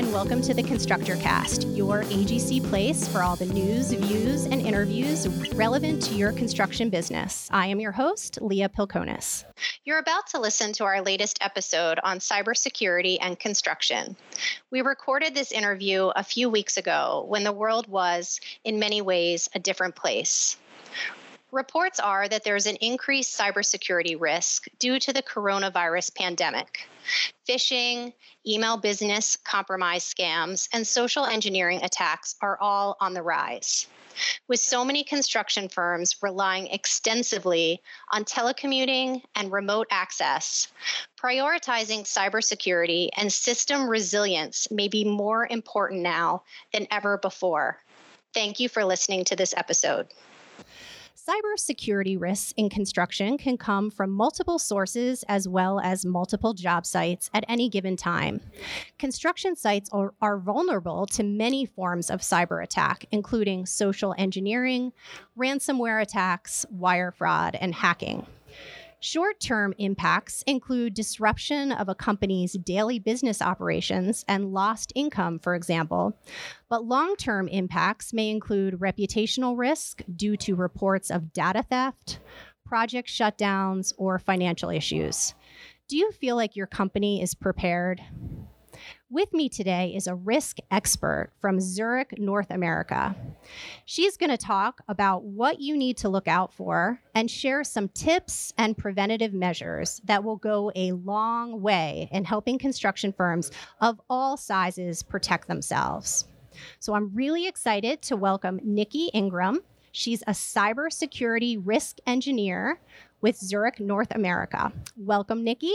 and welcome to the Constructor Cast, your AGC place for all the news, views, and interviews relevant to your construction business. I am your host, Leah Pilconis. You're about to listen to our latest episode on cybersecurity and construction. We recorded this interview a few weeks ago when the world was, in many ways, a different place. Reports are that there's an increased cybersecurity risk due to the coronavirus pandemic. Phishing, email business compromise scams, and social engineering attacks are all on the rise. With so many construction firms relying extensively on telecommuting and remote access, prioritizing cybersecurity and system resilience may be more important now than ever before. Thank you for listening to this episode. Cybersecurity risks in construction can come from multiple sources as well as multiple job sites at any given time. Construction sites are, are, vulnerable to many forms of cyber attack, including social engineering, ransomware attacks, wire fraud, and hacking. Short term impacts include disruption of a company's daily business operations and lost income, for example. But long term impacts may include reputational risk due to reports of data theft, project shutdowns, or financial issues. Do you feel like your company is prepared? With me today is a risk expert from Zurich, North America. She's going to talk about what you need to look out for and share some tips and preventative measures that will go a long way in helping construction firms of all sizes protect themselves. So I'm really excited to welcome Nikki Ingram. She's a cybersecurity risk engineer with Zurich North America. Welcome, Nikki.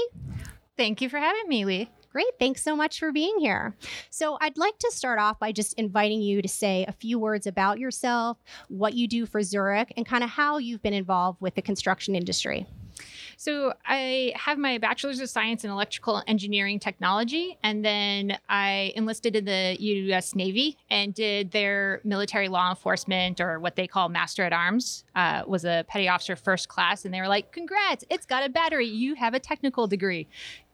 Thank you for having me, Lee. Great. Thanks so much for being here. So, I'd like to start off by just inviting you to say a few words about yourself, what you do for Zurich, and kind of how you've been involved with the construction industry. So I have my bachelor's of science in electrical engineering technology, and then I enlisted in the U.S. Navy and did their military law enforcement, or what they call master at arms. Uh, was a petty officer first class, and they were like, "Congrats! It's got a battery. You have a technical degree."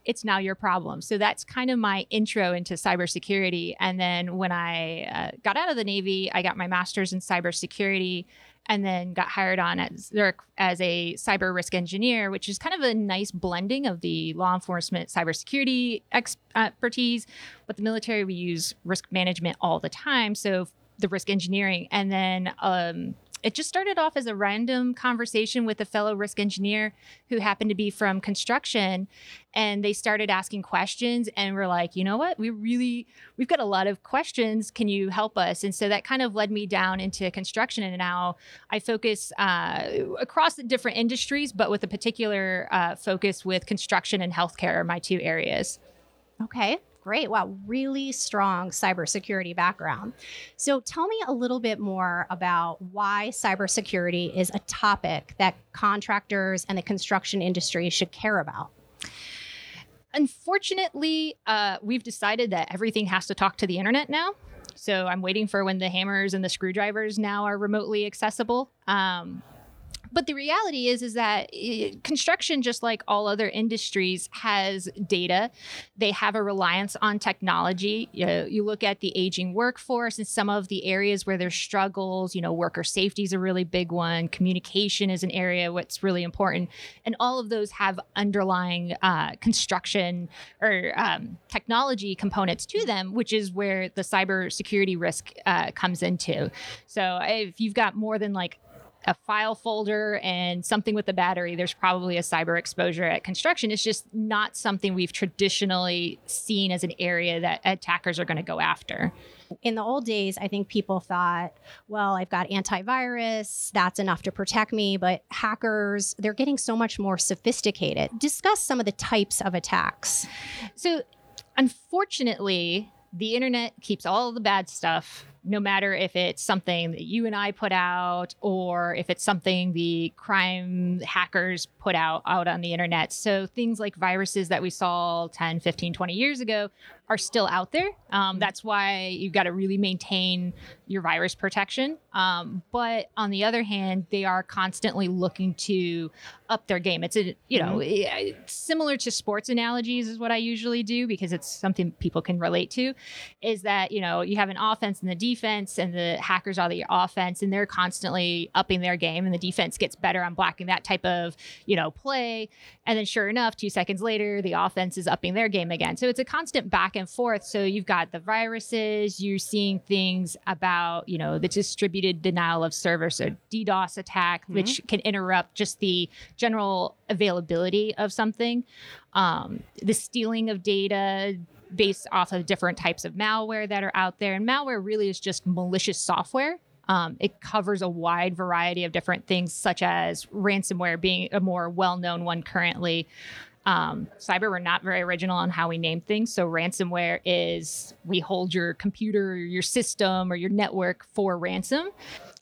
It's now your problem. So that's kind of my intro into cybersecurity. And then when I uh, got out of the Navy, I got my master's in cybersecurity and then got hired on as, as a cyber risk engineer, which is kind of a nice blending of the law enforcement cybersecurity expertise. But the military, we use risk management all the time. So the risk engineering. And then um, it just started off as a random conversation with a fellow risk engineer who happened to be from construction. And they started asking questions, and we're like, you know what? We really, we've got a lot of questions. Can you help us? And so that kind of led me down into construction. And now I focus uh, across the different industries, but with a particular uh, focus with construction and healthcare are my two areas. Okay. Great. Wow. Really strong cybersecurity background. So tell me a little bit more about why cybersecurity is a topic that contractors and the construction industry should care about. Unfortunately, uh, we've decided that everything has to talk to the internet now. So I'm waiting for when the hammers and the screwdrivers now are remotely accessible. Um, but the reality is, is that eh, construction, just like all other industries, has data. They have a reliance on technology. You, know, you look at the aging workforce and some of the areas where there's struggles. You know, worker safety is a really big one. Communication is an area what's really important, and all of those have underlying uh, construction or um, technology components to them, which is where the cybersecurity risk uh, comes into. So if you've got more than like a file folder and something with a battery, there's probably a cyber exposure at construction. It's just not something we've traditionally seen as an area that attackers are going to go after. In the old days, I think people thought, well, I've got antivirus, that's enough to protect me. But hackers, they're getting so much more sophisticated. Discuss some of the types of attacks. So, unfortunately, the internet keeps all the bad stuff no matter if it's something that you and I put out or if it's something the crime hackers put out out on the internet. So things like viruses that we saw 10, 15, 20 years ago are still out there. Um, that's why you've got to really maintain your virus protection. Um, but on the other hand, they are constantly looking to up their game. It's a you know mm-hmm. similar to sports analogies is what I usually do because it's something people can relate to. Is that you know you have an offense and the defense, and the hackers are the offense, and they're constantly upping their game, and the defense gets better on blocking that type of you know play, and then sure enough, two seconds later, the offense is upping their game again. So it's a constant back and forth. So you've got the viruses, you're seeing things about you know the distributed denial of service, so DDoS attack, mm-hmm. which can interrupt just the general availability of something, um, the stealing of data based off of different types of malware that are out there. And malware really is just malicious software. Um, it covers a wide variety of different things, such as ransomware being a more well known one currently. Um, cyber, we're not very original on how we name things. So, ransomware is we hold your computer, your system, or your network for ransom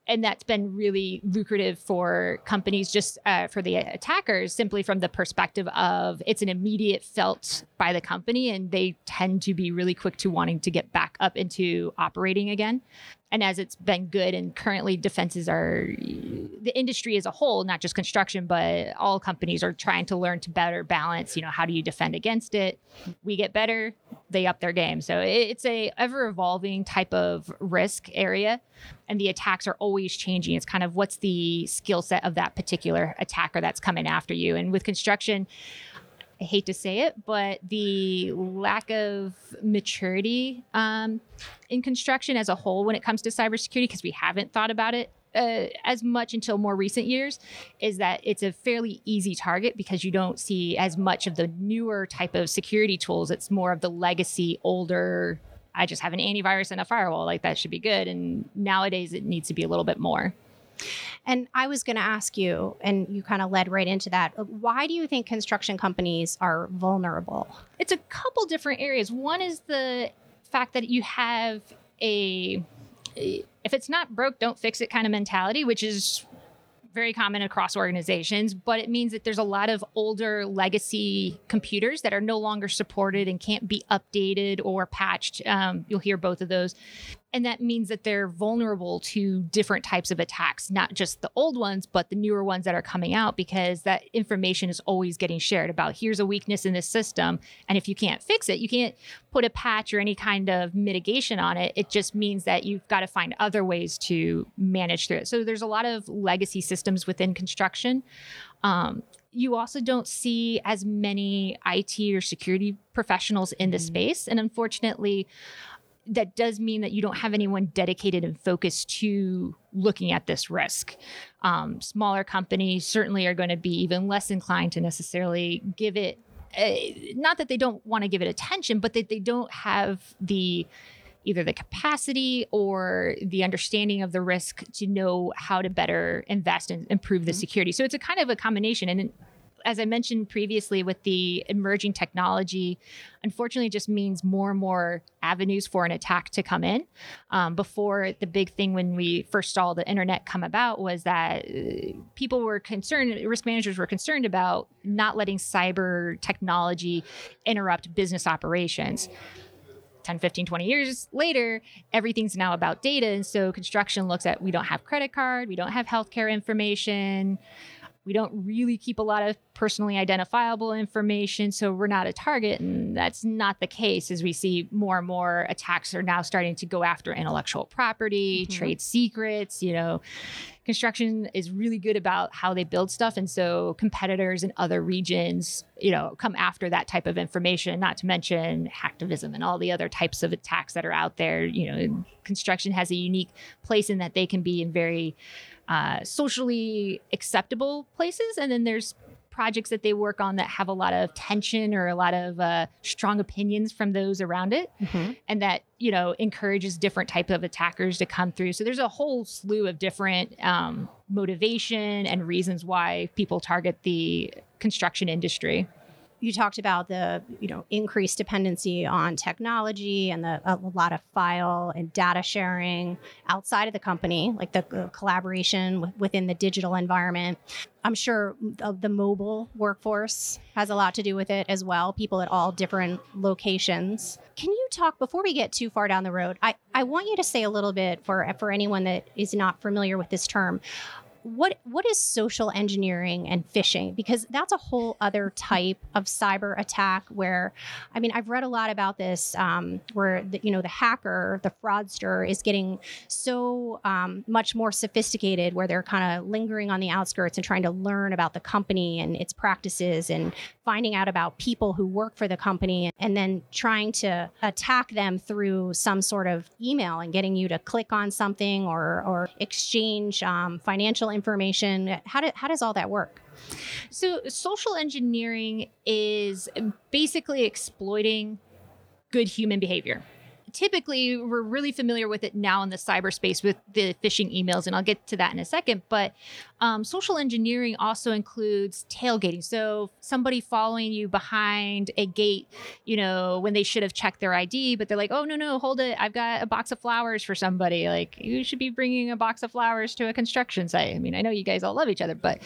and that's been really lucrative for companies just uh, for the attackers simply from the perspective of it's an immediate felt by the company and they tend to be really quick to wanting to get back up into operating again and as it's been good and currently defenses are the industry as a whole not just construction but all companies are trying to learn to better balance you know how do you defend against it? We get better they up their game. So it's a ever evolving type of risk area and the attacks are always changing. It's kind of what's the skill set of that particular attacker that's coming after you. And with construction I hate to say it, but the lack of maturity um, in construction as a whole when it comes to cybersecurity, because we haven't thought about it uh, as much until more recent years is that it's a fairly easy target because you don't see as much of the newer type of security tools. It's more of the legacy, older. I just have an antivirus and a firewall. Like that should be good. And nowadays it needs to be a little bit more. And I was going to ask you, and you kind of led right into that. Why do you think construction companies are vulnerable? It's a couple different areas. One is the fact that you have a, if it's not broke, don't fix it kind of mentality, which is very common across organizations, but it means that there's a lot of older legacy computers that are no longer supported and can't be updated or patched. Um, you'll hear both of those and that means that they're vulnerable to different types of attacks not just the old ones but the newer ones that are coming out because that information is always getting shared about here's a weakness in this system and if you can't fix it you can't put a patch or any kind of mitigation on it it just means that you've got to find other ways to manage through it so there's a lot of legacy systems within construction um, you also don't see as many IT or security professionals in the mm-hmm. space. And unfortunately, that does mean that you don't have anyone dedicated and focused to looking at this risk. Um, smaller companies certainly are going to be even less inclined to necessarily give it, uh, not that they don't want to give it attention, but that they don't have the either the capacity or the understanding of the risk to know how to better invest and improve the mm-hmm. security. So it's a kind of a combination. And as I mentioned previously, with the emerging technology, unfortunately, just means more and more avenues for an attack to come in. Um, before the big thing when we first saw the internet come about was that uh, people were concerned, risk managers were concerned about not letting cyber technology interrupt business operations. 10, 15, 20 years later, everything's now about data. And so construction looks at we don't have credit card, we don't have healthcare information we don't really keep a lot of personally identifiable information, so we're not a target. And that's not the case as we see more and more attacks are now starting to go after intellectual property, mm-hmm. trade secrets, you know. Construction is really good about how they build stuff. And so competitors in other regions, you know, come after that type of information, not to mention hacktivism and all the other types of attacks that are out there. You know, construction has a unique place in that they can be in very uh, socially acceptable places. And then there's projects that they work on that have a lot of tension or a lot of uh, strong opinions from those around it mm-hmm. and that you know encourages different type of attackers to come through so there's a whole slew of different um, motivation and reasons why people target the construction industry you talked about the you know increased dependency on technology and the, a lot of file and data sharing outside of the company like the uh, collaboration within the digital environment. I'm sure the, the mobile workforce has a lot to do with it as well people at all different locations. Can you talk before we get too far down the road i, I want you to say a little bit for for anyone that is not familiar with this term what what is social engineering and phishing? Because that's a whole other type of cyber attack where i mean i've read a lot about this um, where the, you know the hacker the fraudster is getting so um, much more sophisticated where they're kind of lingering on the outskirts and trying to learn about the company and its practices and finding out about people who work for the company and then trying to attack them through some sort of email and getting you to click on something or or exchange um, financial information? How, do, how does all that work? So, social engineering is basically exploiting good human behavior typically we're really familiar with it now in the cyberspace with the phishing emails, and I'll get to that in a second. But um, social engineering also includes tailgating. So somebody following you behind a gate, you know, when they should have checked their ID, but they're like, oh, no, no, hold it. I've got a box of flowers for somebody. Like, you should be bringing a box of flowers to a construction site. I mean, I know you guys all love each other, but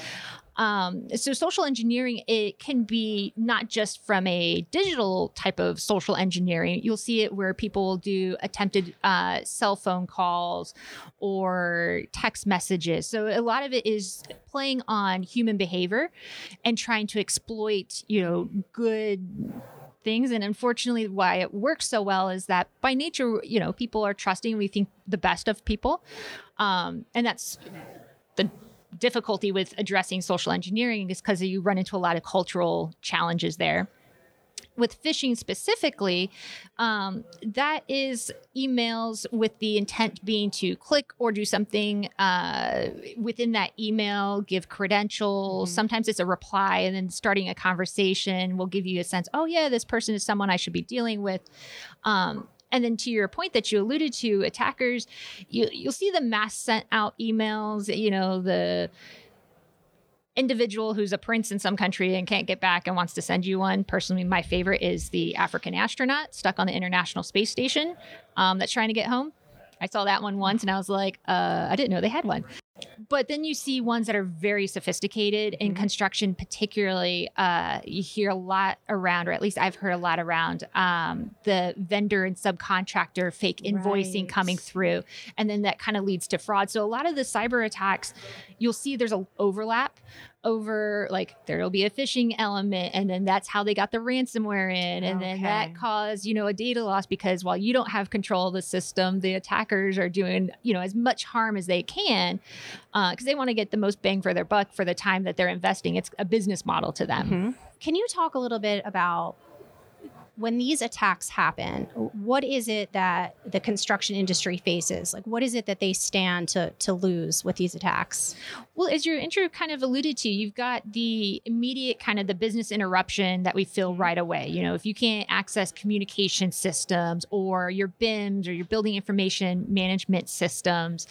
um, so social engineering it can be not just from a digital type of social engineering. You'll see it where people will do attempted uh, cell phone calls or text messages. So a lot of it is playing on human behavior and trying to exploit, you know, good things and unfortunately why it works so well is that by nature you know people are trusting and we think the best of people um, and that's the difficulty with addressing social engineering is because you run into a lot of cultural challenges there with phishing specifically, um, that is emails with the intent being to click or do something uh, within that email, give credentials. Mm-hmm. Sometimes it's a reply, and then starting a conversation will give you a sense, oh, yeah, this person is someone I should be dealing with. Um, and then to your point that you alluded to, attackers, you, you'll see the mass sent out emails, you know, the individual who's a prince in some country and can't get back and wants to send you one. Personally, my favorite is the African astronaut stuck on the International Space Station um, that's trying to get home. I saw that one once and I was like, uh, I didn't know they had one. But then you see ones that are very sophisticated in mm-hmm. construction, particularly. Uh, you hear a lot around, or at least I've heard a lot around um, the vendor and subcontractor fake invoicing right. coming through, and then that kind of leads to fraud. So a lot of the cyber attacks, you'll see there's an overlap over like there'll be a phishing element and then that's how they got the ransomware in and okay. then that caused you know a data loss because while you don't have control of the system the attackers are doing you know as much harm as they can because uh, they want to get the most bang for their buck for the time that they're investing it's a business model to them mm-hmm. can you talk a little bit about when these attacks happen, what is it that the construction industry faces? Like, what is it that they stand to, to lose with these attacks? Well, as your intro kind of alluded to, you've got the immediate kind of the business interruption that we feel right away. You know, if you can't access communication systems or your BIMs or your building information management systems,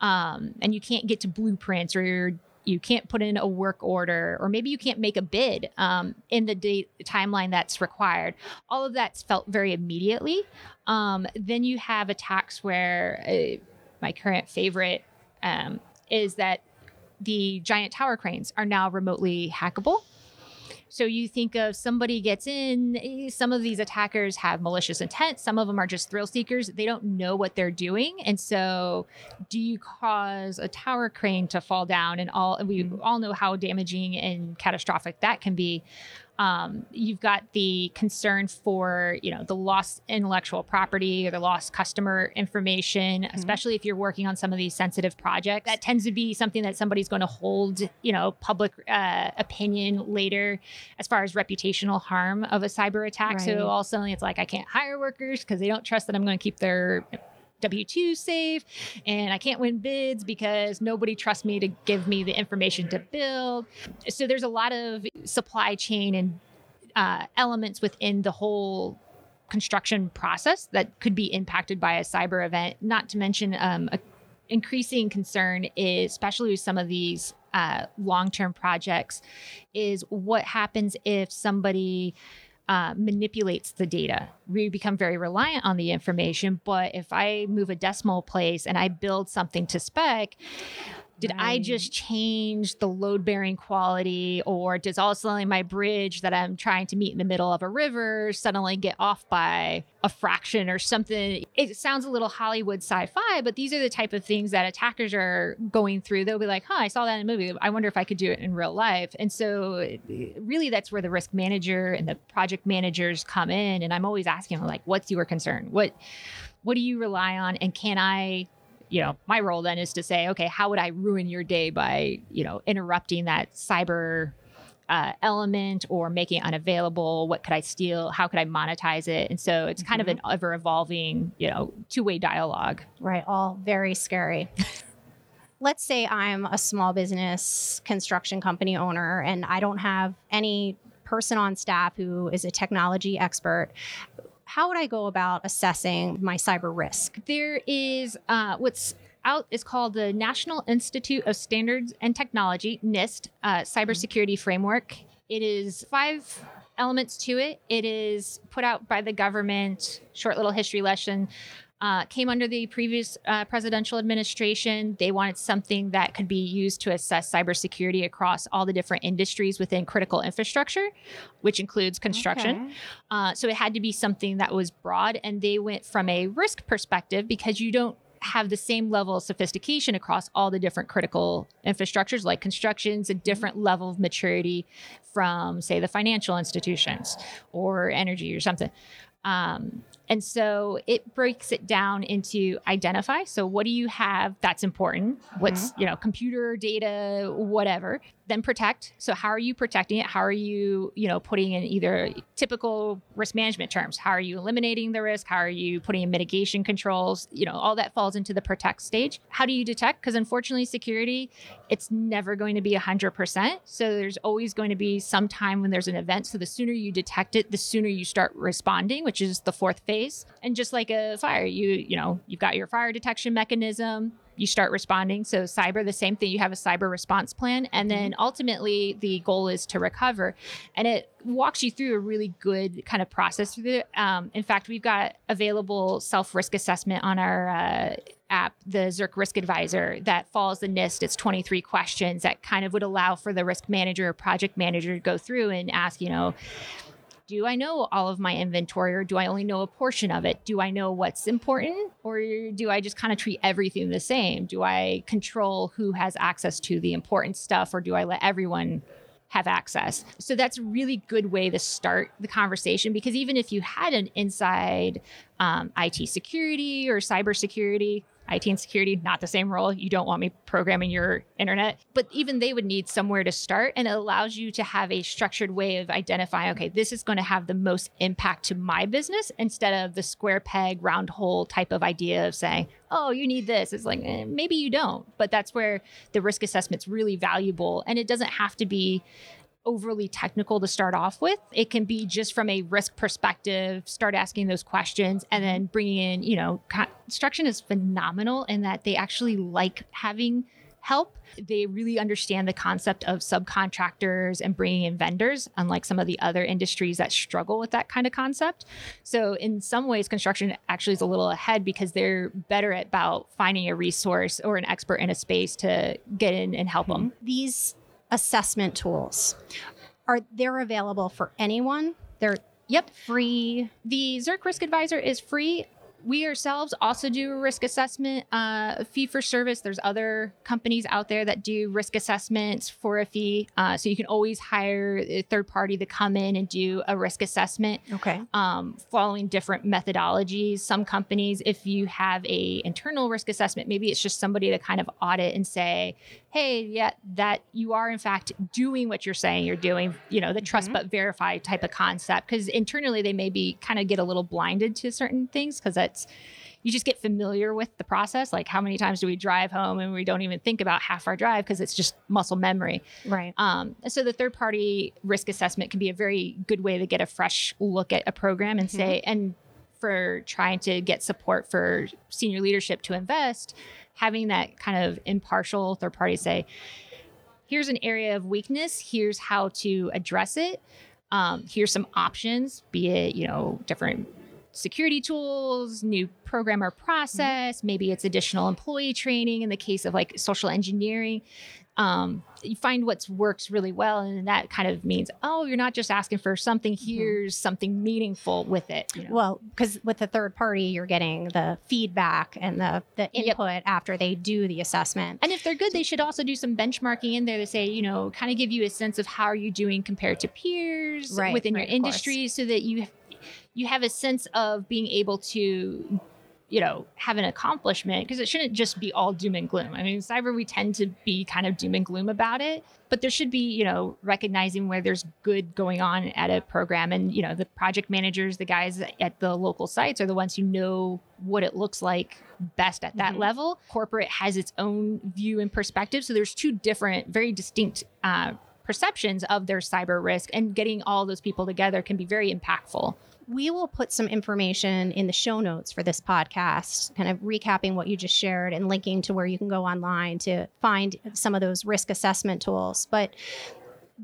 um, and you can't get to blueprints or your you can't put in a work order, or maybe you can't make a bid um, in the date timeline that's required. All of that's felt very immediately. Um, then you have attacks where uh, my current favorite um, is that the giant tower cranes are now remotely hackable. So you think of somebody gets in, eh, some of these attackers have malicious intent, some of them are just thrill seekers. They don't know what they're doing. And so do you cause a tower crane to fall down and all we mm-hmm. all know how damaging and catastrophic that can be. Um, you've got the concern for you know the lost intellectual property or the lost customer information, mm-hmm. especially if you're working on some of these sensitive projects. That tends to be something that somebody's going to hold you know public uh, opinion later, as far as reputational harm of a cyber attack. Right. So all suddenly it's like I can't hire workers because they don't trust that I'm going to keep their W 2 safe and I can't win bids because nobody trusts me to give me the information to build. So there's a lot of supply chain and uh, elements within the whole construction process that could be impacted by a cyber event, not to mention um, a increasing concern is especially with some of these uh, long term projects is what happens if somebody uh, manipulates the data. We become very reliant on the information. But if I move a decimal place and I build something to spec, did right. I just mm. change the load bearing quality, or does all of a sudden my bridge that I'm trying to meet in the middle of a river suddenly get off by a fraction or something? It sounds a little Hollywood sci fi, but these are the type of things that attackers are going through. They'll be like, huh, I saw that in a movie. I wonder if I could do it in real life. And so, really, that's where the risk manager and the project managers come in. And I'm always asking, them, like, what's your concern? What what do you rely on and can i you know, my role then is to say, okay, how would I ruin your day by, you know, interrupting that cyber uh, element or making it unavailable? What could I steal? How could I monetize it? And so it's kind mm-hmm. of an ever evolving, you know, two way dialogue. Right. All very scary. Let's say I'm a small business construction company owner and I don't have any person on staff who is a technology expert how would I go about assessing my cyber risk? There is uh, what's out is called the National Institute of Standards and Technology, NIST, uh, Cybersecurity Framework. It is five elements to it. It is put out by the government, short little history lesson uh, came under the previous uh, presidential administration. They wanted something that could be used to assess cybersecurity across all the different industries within critical infrastructure, which includes construction. Okay. Uh, so it had to be something that was broad. And they went from a risk perspective because you don't have the same level of sophistication across all the different critical infrastructures like constructions a different level of maturity from say the financial institutions or energy or something um, and so it breaks it down into identify. So what do you have that's important? What's, mm-hmm. you know, computer data, whatever. Then protect. So how are you protecting it? How are you, you know, putting in either typical risk management terms? How are you eliminating the risk? How are you putting in mitigation controls? You know, all that falls into the protect stage. How do you detect? Because unfortunately, security, it's never going to be 100%. So there's always going to be some time when there's an event. So the sooner you detect it, the sooner you start responding, which is the fourth phase And just like a fire, you you know, you've got your fire detection mechanism, you start responding. So cyber, the same thing. You have a cyber response plan, and then mm-hmm. ultimately the goal is to recover. And it walks you through a really good kind of process through it. Um, in fact, we've got available self risk assessment on our uh, app, the Zurich Risk Advisor, that follows the NIST. It's 23 questions that kind of would allow for the risk manager or project manager to go through and ask, you know do I know all of my inventory or do I only know a portion of it? Do I know what's important or do I just kind of treat everything the same? Do I control who has access to the important stuff or do I let everyone have access? So that's a really good way to start the conversation because even if you had an inside um, IT security or cybersecurity, IT and security, not the same role. You don't want me programming your internet, but even they would need somewhere to start. And it allows you to have a structured way of identifying, okay, this is going to have the most impact to my business instead of the square peg, round hole type of idea of saying, oh, you need this. It's like, eh, maybe you don't. But that's where the risk assessment's really valuable. And it doesn't have to be overly technical to start off with. It can be just from a risk perspective, start asking those questions and then bringing in, you know, construction is phenomenal in that they actually like having help. They really understand the concept of subcontractors and bringing in vendors, unlike some of the other industries that struggle with that kind of concept. So, in some ways, construction actually is a little ahead because they're better at about finding a resource or an expert in a space to get in and help mm-hmm. them. These assessment tools. Are they're available for anyone? They're Yep, free. The Zurich Risk Advisor is free we ourselves also do a risk assessment uh, fee for service. There's other companies out there that do risk assessments for a fee. Uh, so you can always hire a third party to come in and do a risk assessment. Okay. Um, following different methodologies. Some companies, if you have a internal risk assessment, maybe it's just somebody to kind of audit and say, hey, yeah, that you are in fact doing what you're saying you're doing. You know, the trust mm-hmm. but verify type of concept. Because internally they maybe kind of get a little blinded to certain things because that's you just get familiar with the process. Like how many times do we drive home and we don't even think about half our drive because it's just muscle memory. Right. Um, so the third party risk assessment can be a very good way to get a fresh look at a program and mm-hmm. say, and for trying to get support for senior leadership to invest, having that kind of impartial third party say, here's an area of weakness. Here's how to address it. Um, here's some options, be it, you know, different security tools, new program or process, mm-hmm. maybe it's additional employee training in the case of like social engineering um, you find what works really well and that kind of means oh you're not just asking for something mm-hmm. here's mm-hmm. something meaningful with it you know? well because with the third party you're getting the feedback and the, the input yep. after they do the assessment and if they're good they should also do some benchmarking in there to say you know kind of give you a sense of how are you doing compared to peers right, within right, your industry so that you you have a sense of being able to you know, have an accomplishment because it shouldn't just be all doom and gloom. I mean, cyber, we tend to be kind of doom and gloom about it, but there should be, you know, recognizing where there's good going on at a program. And, you know, the project managers, the guys at the local sites are the ones who know what it looks like best at that mm-hmm. level. Corporate has its own view and perspective. So there's two different, very distinct, uh, perceptions of their cyber risk and getting all those people together can be very impactful we will put some information in the show notes for this podcast, kind of recapping what you just shared and linking to where you can go online to find some of those risk assessment tools. But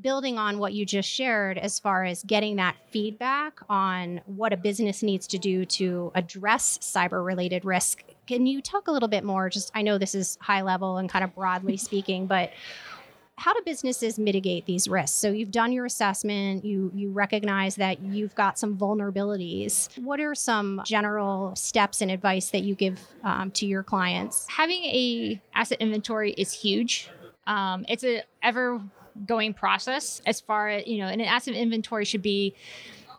building on what you just shared as far as getting that feedback on what a business needs to do to address cyber related risk can you talk a little bit more just i know this is high level and kind of broadly speaking but how do businesses mitigate these risks? So you've done your assessment, you you recognize that you've got some vulnerabilities. What are some general steps and advice that you give um, to your clients? Having a asset inventory is huge. Um, it's a ever going process as far as you know, and an asset inventory should be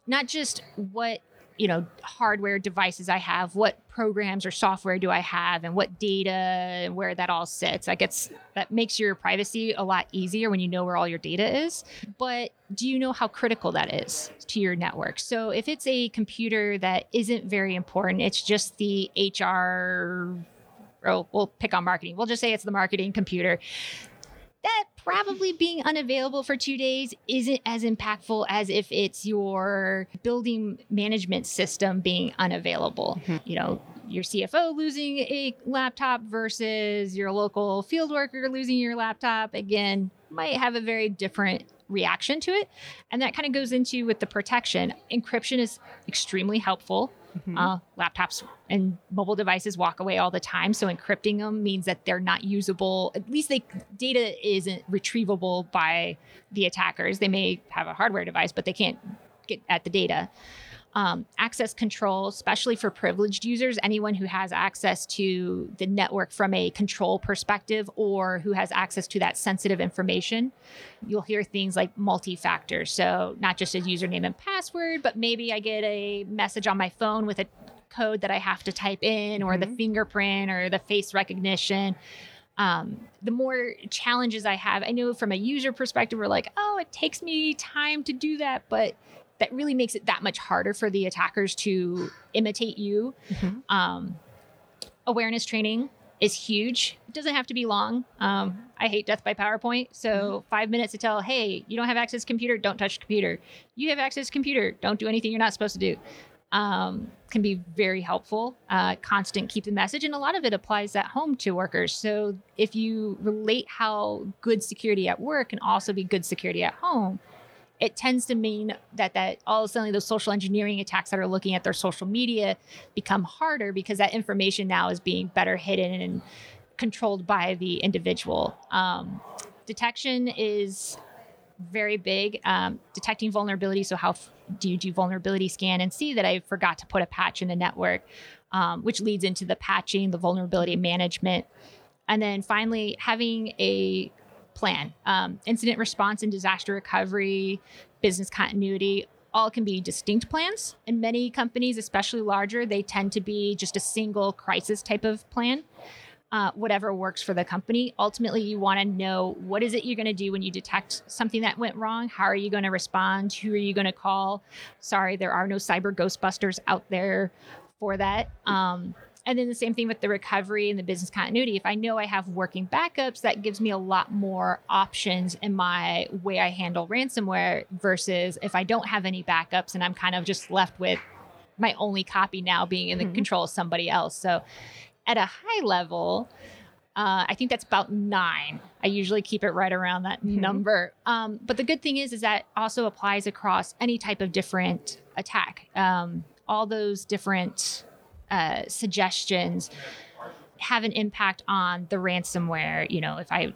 not just what you know hardware devices i have what programs or software do i have and what data and where that all sits. That gets that makes your privacy a lot easier when you know where all your data is. But do you know how critical that is to your network? So if it's a computer that isn't very important it's just the hr oh, we'll pick on marketing. We'll just say it's the marketing computer. That probably being unavailable for two days isn't as impactful as if it's your building management system being unavailable. Mm-hmm. You know, your CFO losing a laptop versus your local field worker losing your laptop, again, might have a very different reaction to it. And that kind of goes into with the protection. Encryption is extremely helpful. Mm-hmm. Uh, laptops and mobile devices walk away all the time. So encrypting them means that they're not usable. At least they data isn't retrievable by the attackers. They may have a hardware device, but they can't get at the data um, access control, especially for privileged users, anyone who has access to the network from a control perspective or who has access to that sensitive information. You'll hear things like multi factor. So, not just a username and password, but maybe I get a message on my phone with a code that I have to type in, or mm-hmm. the fingerprint or the face recognition. Um, the more challenges I have, I know from a user perspective, we're like, oh, it takes me time to do that. But that really makes it that much harder for the attackers to imitate you. Mm-hmm. Um, awareness training is huge. It doesn't have to be long. Um, I hate death by PowerPoint. So mm-hmm. five minutes to tell, hey, you don't have access to computer, don't touch computer. You have access to computer, don't do anything you're not supposed to do. Um, can be very helpful. Uh, constant keep the message, and a lot of it applies at home to workers. So if you relate how good security at work can also be good security at home, it tends to mean that that all of a sudden those social engineering attacks that are looking at their social media become harder because that information now is being better hidden and controlled by the individual. Um, detection is very big. Um, detecting vulnerability. So how f- do you do vulnerability scan and see that I forgot to put a patch in the network, um, which leads into the patching, the vulnerability management, and then finally having a plan. Um, incident response and disaster recovery, business continuity, all can be distinct plans. And many companies, especially larger, they tend to be just a single crisis type of plan. Uh, whatever works for the company. Ultimately, you want to know what is it you're going to do when you detect something that went wrong. How are you going to respond? Who are you going to call? Sorry, there are no cyber Ghostbusters out there for that. Um, and then the same thing with the recovery and the business continuity. If I know I have working backups, that gives me a lot more options in my way I handle ransomware versus if I don't have any backups and I'm kind of just left with my only copy now being in the mm-hmm. control of somebody else. So at a high level, Uh, I think that's about nine. I usually keep it right around that mm-hmm. number. Um, but the good thing is, is that also applies across any type of different attack. Um, all those different uh, suggestions have an impact on the ransomware. You know, if I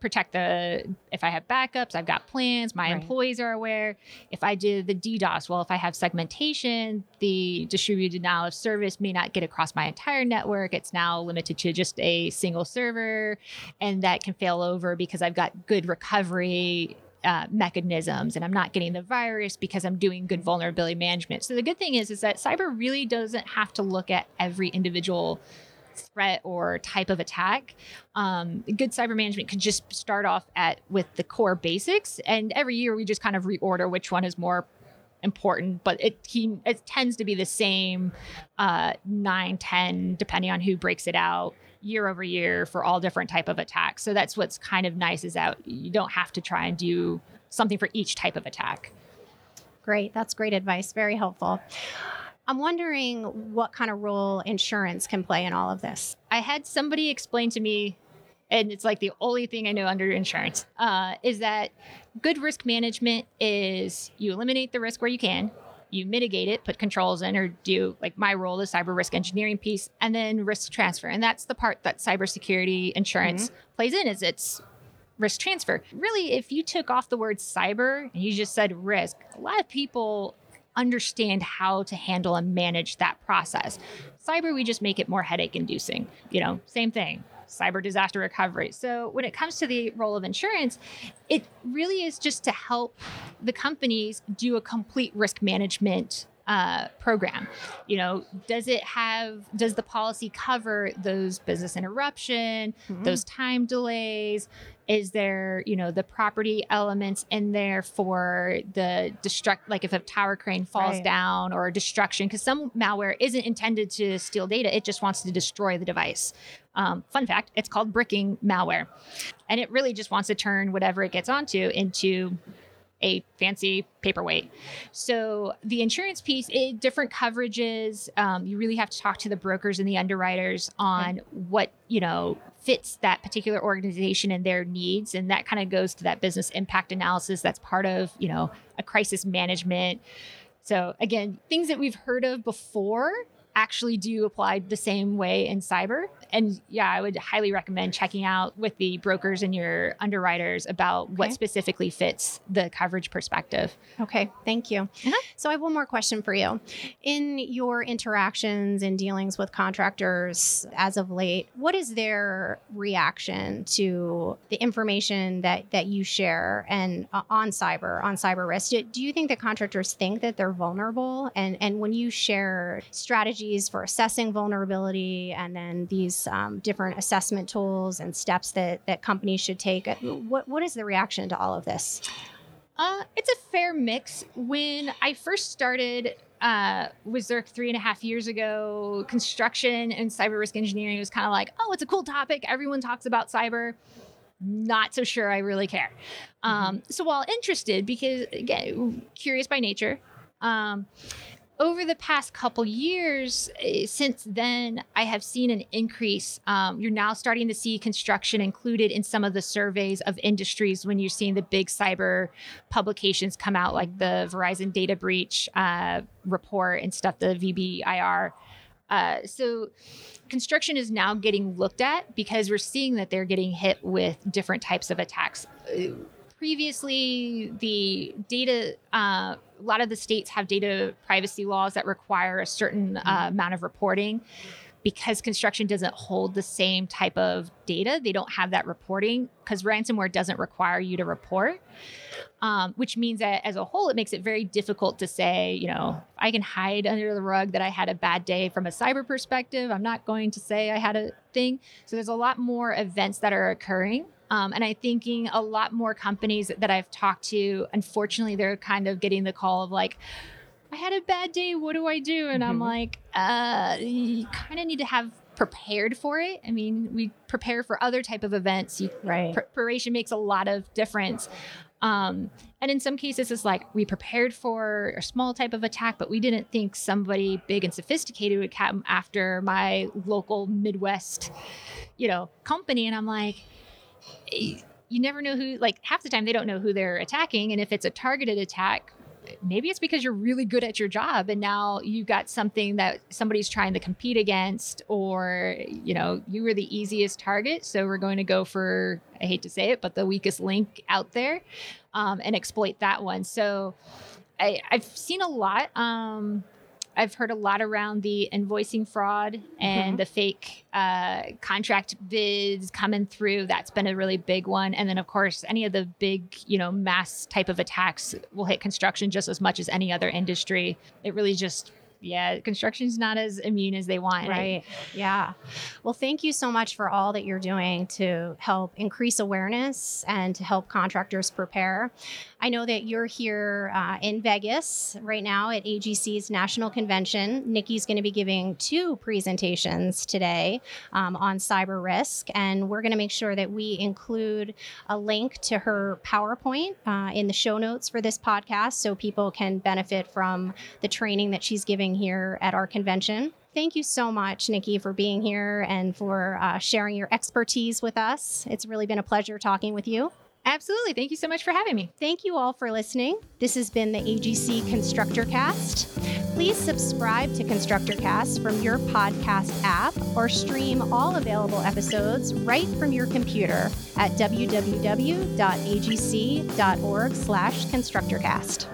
protect the if I have backups, I've got plans, my right. employees are aware. If I do the DDoS, well, if I have segmentation, the distributed denial of service may not get across my entire network. It's now limited to just a single server, and that can fail over because I've got good recovery uh, mechanisms and I'm not getting the virus because I'm doing good vulnerability management. So the good thing is is that cyber really doesn't have to look at every individual threat or type of attack. Um, good cyber management could just start off at with the core basics, and every year we just kind of reorder which one is more important but it he it tends to be the same uh 9 10 depending on who breaks it out year over year for all different type of attacks. So that's what's kind of nice is that you don't have to try and do something for each type of attack. Great. That's great advice. Very helpful. I'm wondering what kind of role insurance can play in all of this. I had somebody explain to me, and it's like the only thing I know under insurance, uh, is that good risk management is you eliminate the risk where you can, you mitigate it, put controls in, or do like my role, the cyber risk engineering piece, and then risk transfer. And that's the part that cybersecurity insurance mm-hmm. plays in is it's risk transfer. Really, if you took off the word cyber and you just said risk, a lot of people understand how to handle and manage that process. Cyber, we just make it more headache inducing. You know, same thing cyber disaster recovery. So when it comes to the role of insurance, it really is just to help the companies do a complete risk management uh, program. You know, does it have, does the policy cover those business interruption, mm-hmm. those time delays? Is there, you know, the property elements in there for the destruct, like if a tower crane falls right. down or destruction? Because some malware isn't intended to steal data, it just wants to destroy the device. Um, fun fact, it's called bricking malware. And it really just wants to turn whatever it gets onto into a fancy paperweight. So the insurance piece, it, different coverages. Um, you really have to talk to the brokers and the underwriters on okay. what you know fits that particular organization and their needs, and that kind of goes to that business impact analysis. That's part of you know a crisis management. So again, things that we've heard of before actually do apply the same way in cyber. And yeah, I would highly recommend checking out with the brokers and your underwriters about okay. what specifically fits the coverage perspective. Okay, thank you. Uh-huh. So I have one more question for you. In your interactions and dealings with contractors as of late, what is their reaction to the information that that you share and uh, on cyber, on cyber risk? Do, do you think that contractors think that they're vulnerable and and when you share strategies strategies for assessing vulnerability and then these um, different assessment tools and steps that, that companies should take. What, what is the reaction to all of this? Uh, it's a fair mix. When I first started uh, with Zurich three and a half years ago, construction and cyber risk engineering was kind of like, oh, it's a cool topic. Everyone talks about cyber. Not so sure I really care. Mm-hmm. Um, so while interested, because again, curious by nature, um, over the past couple years, eh, since then, I have seen an increase. Um, you're now starting to see construction included in some of the surveys of industries when you're seeing the big cyber publications come out, like the Verizon data breach uh, report and stuff, the DBIR. Uh, so, construction is now getting looked at because we're seeing that they're getting hit with different types of attacks previously the data uh, a lot of the states have data privacy laws that require a certain uh, mm-hmm. amount of reporting. Because construction doesn't hold the same type of data they don't have that reporting because ransomware doesn't require you to report. Um, which means that as a whole it makes it very difficult to say you know i can hide under the rug that i had a bad day from a cyber perspective. I'm not going to say i had a thing. So there's a lot more events that are occurring um, and I'm thinking a lot more companies that I've talked to, unfortunately, they're kind of getting the call of like, I had a bad day. What do I do? And mm-hmm. I'm like, uh, you kind of need to have prepared for it. I mean, we prepare for other type of events. You, Right. Preparation makes a lot of difference. Um, and in some cases, it's like we prepared for a small type of attack, but we didn't think somebody big and sophisticated would come after my local Midwest, you know, company. And I'm like, you never know who. Like half the time, they don't know who they're attacking, and if it's a targeted attack, maybe it's because you're really good at your job and now you've got something that somebody's trying to compete against or you know you were the easiest target so we're going to go for i hate to say it but the weakest link out there um, and exploit that one so I, i've seen a lot um, I've heard a lot around the invoicing fraud and Mhm. the fake uh, contract bids coming through. That's been a really big one. And then, of course, any of the big, you know, mass type of attacks will hit construction just as much as any other industry. It really just, yeah, construction's not as immune as they want. I- Right. Yeah. Well, thank you so much for all that you're doing to help increase awareness and to help contractors prepare. I know that you're here uh, in Vegas right now at AGC's National Convention. Nikki's going to be giving two presentations today um, on cyber risk, and we're going to make sure that we include a link to her PowerPoint uh, in the show notes for this podcast so people can benefit from the training that she's giving here at our convention. Thank you so much, Nikki, for being here and for uh, sharing your expertise with us. It's really been a pleasure talking with you. Absolutely. Thank you so much for having me. Thank you all for listening. This has been the AGC Constructor Cast. Please subscribe to Constructor Cast from your podcast app or stream all available episodes right from your computer at www.agc.org/constructorcast.